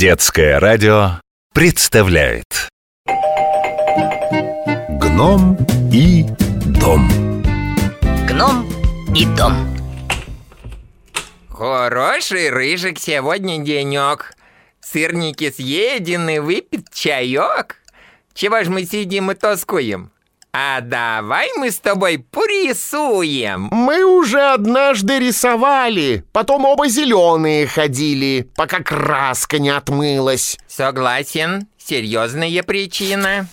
Детское радио представляет Гном и дом Гном и дом. Хороший рыжик сегодня денек. Сырники съедены, выпит чаек. Чего ж мы сидим и тоскуем? А давай мы с тобой порисуем. Мы уже однажды рисовали, потом оба зеленые ходили, пока краска не отмылась. Согласен, серьезная причина.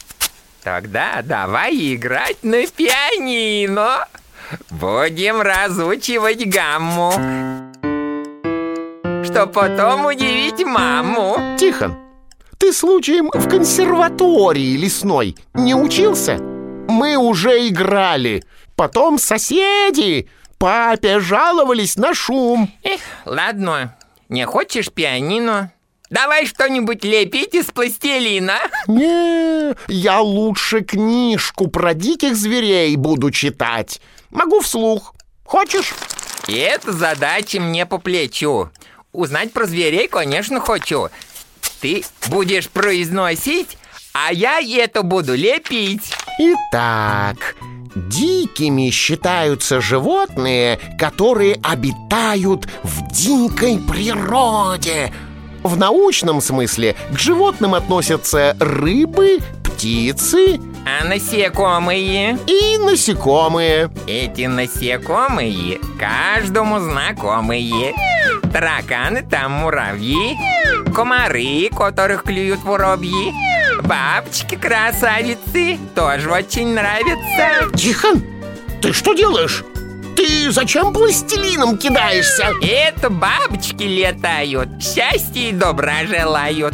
Тогда давай играть на пианино. Будем разучивать гамму. Чтоб потом удивить маму. Тихон, ты случаем в консерватории лесной не учился? Мы уже играли. Потом соседи папе жаловались на шум. Эх, ладно, не хочешь пианино? Давай что-нибудь лепить из пластилина. Не, я лучше книжку про диких зверей буду читать. Могу вслух. Хочешь? И эта задача мне по плечу. Узнать про зверей, конечно, хочу. Ты будешь произносить, а я это буду лепить. Итак, дикими считаются животные, которые обитают в дикой природе. В научном смысле к животным относятся рыбы, птицы А насекомые? и насекомые. Эти насекомые каждому знакомые. Тараканы там муравьи, комары, которых клюют воробьи, бабочки-красавицы тоже очень нравятся. Тихон, ты что делаешь? Ты зачем пластилином кидаешься? Это бабочки летают, счастья и добра желают.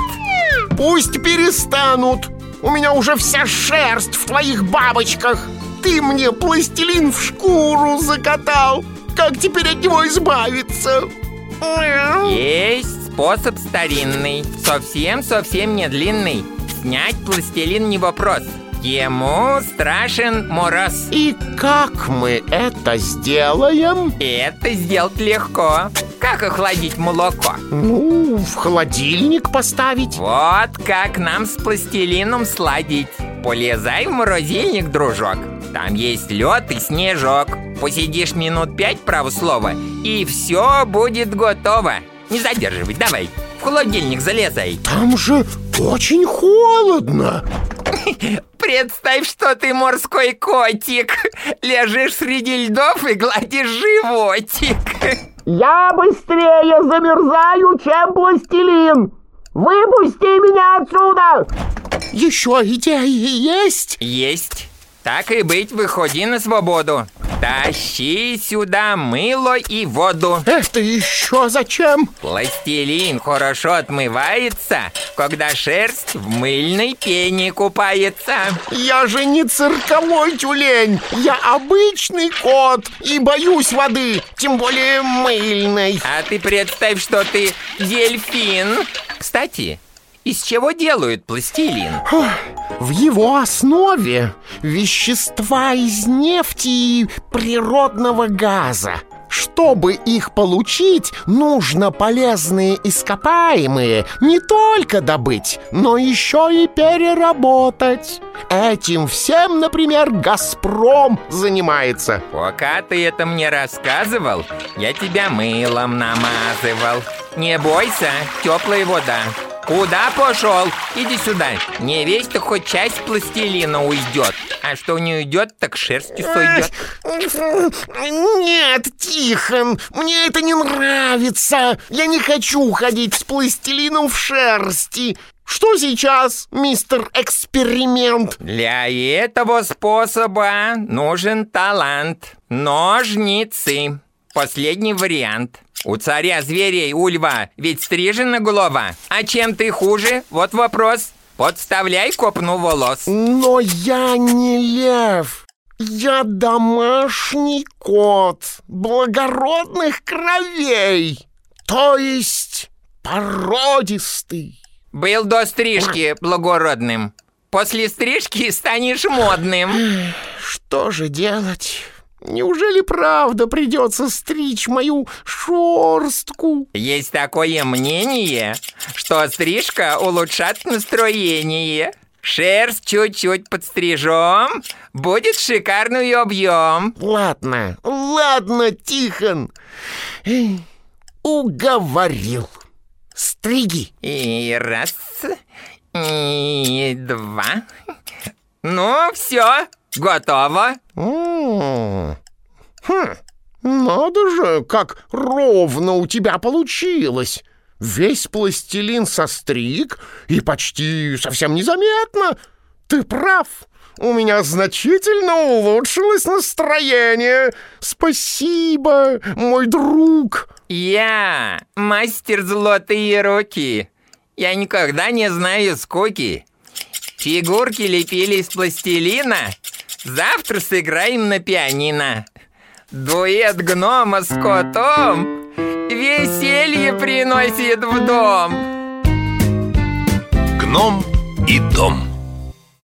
Пусть перестанут. У меня уже вся шерсть в твоих бабочках. Ты мне пластилин в шкуру закатал. Как теперь от него избавиться? Есть способ старинный, совсем-совсем не длинный. Снять пластилин не вопрос. Ему страшен мороз. И как мы это сделаем? Это сделать легко. Как охладить молоко? Ну, в холодильник поставить. Вот как нам с пластилином сладить. Полезай в морозильник, дружок. Там есть лед и снежок. Посидишь минут пять, право слово, и все будет готово. Не задерживай, давай. В холодильник залезай. Там же очень холодно. Представь, что ты морской котик. Лежишь среди льдов и гладишь животик. Я быстрее замерзаю, чем пластилин. Выпусти меня отсюда. Еще идеи есть? Есть. Так и быть, выходи на свободу. Тащи сюда мыло и воду. Это еще зачем? Пластилин хорошо отмывается, когда шерсть в мыльной пене купается. Я же не цирковой тюлень, я обычный кот и боюсь воды, тем более мыльной. А ты представь, что ты дельфин. Кстати, из чего делают пластилин? В его основе вещества из нефти и природного газа. Чтобы их получить, нужно полезные ископаемые не только добыть, но еще и переработать. Этим всем, например, «Газпром» занимается. Пока ты это мне рассказывал, я тебя мылом намазывал. Не бойся, теплая вода. Куда пошел? Иди сюда. Не весь то хоть часть пластилина уйдет. А что не уйдет, так шерстью сойдет. Нет, Тихон, мне это не нравится. Я не хочу ходить с пластилином в шерсти. Что сейчас, мистер Эксперимент? Для этого способа нужен талант. Ножницы. Последний вариант. У царя зверей, у льва, ведь стрижена голова. А чем ты хуже? Вот вопрос. Подставляй копну волос. Но я не лев. Я домашний кот благородных кровей. То есть породистый. Был до стрижки благородным. После стрижки станешь модным. Что же делать? Неужели правда придется стричь мою шорстку? Есть такое мнение. что стрижка улучшает настроение. Шерсть чуть-чуть подстрижем, будет шикарный объем. Ладно, ладно, Тихон. Уговорил. Стриги. И раз, и два. Ну, все, готово. М, Хм, надо же, как ровно у тебя получилось. Весь пластилин состриг и почти совсем незаметно. Ты прав. У меня значительно улучшилось настроение. Спасибо, мой друг. Я мастер золотые руки. Я никогда не знаю скуки. Фигурки лепили из пластилина. Завтра сыграем на пианино. Дуэт гнома с котом веселье приносит в дом. Гном и дом.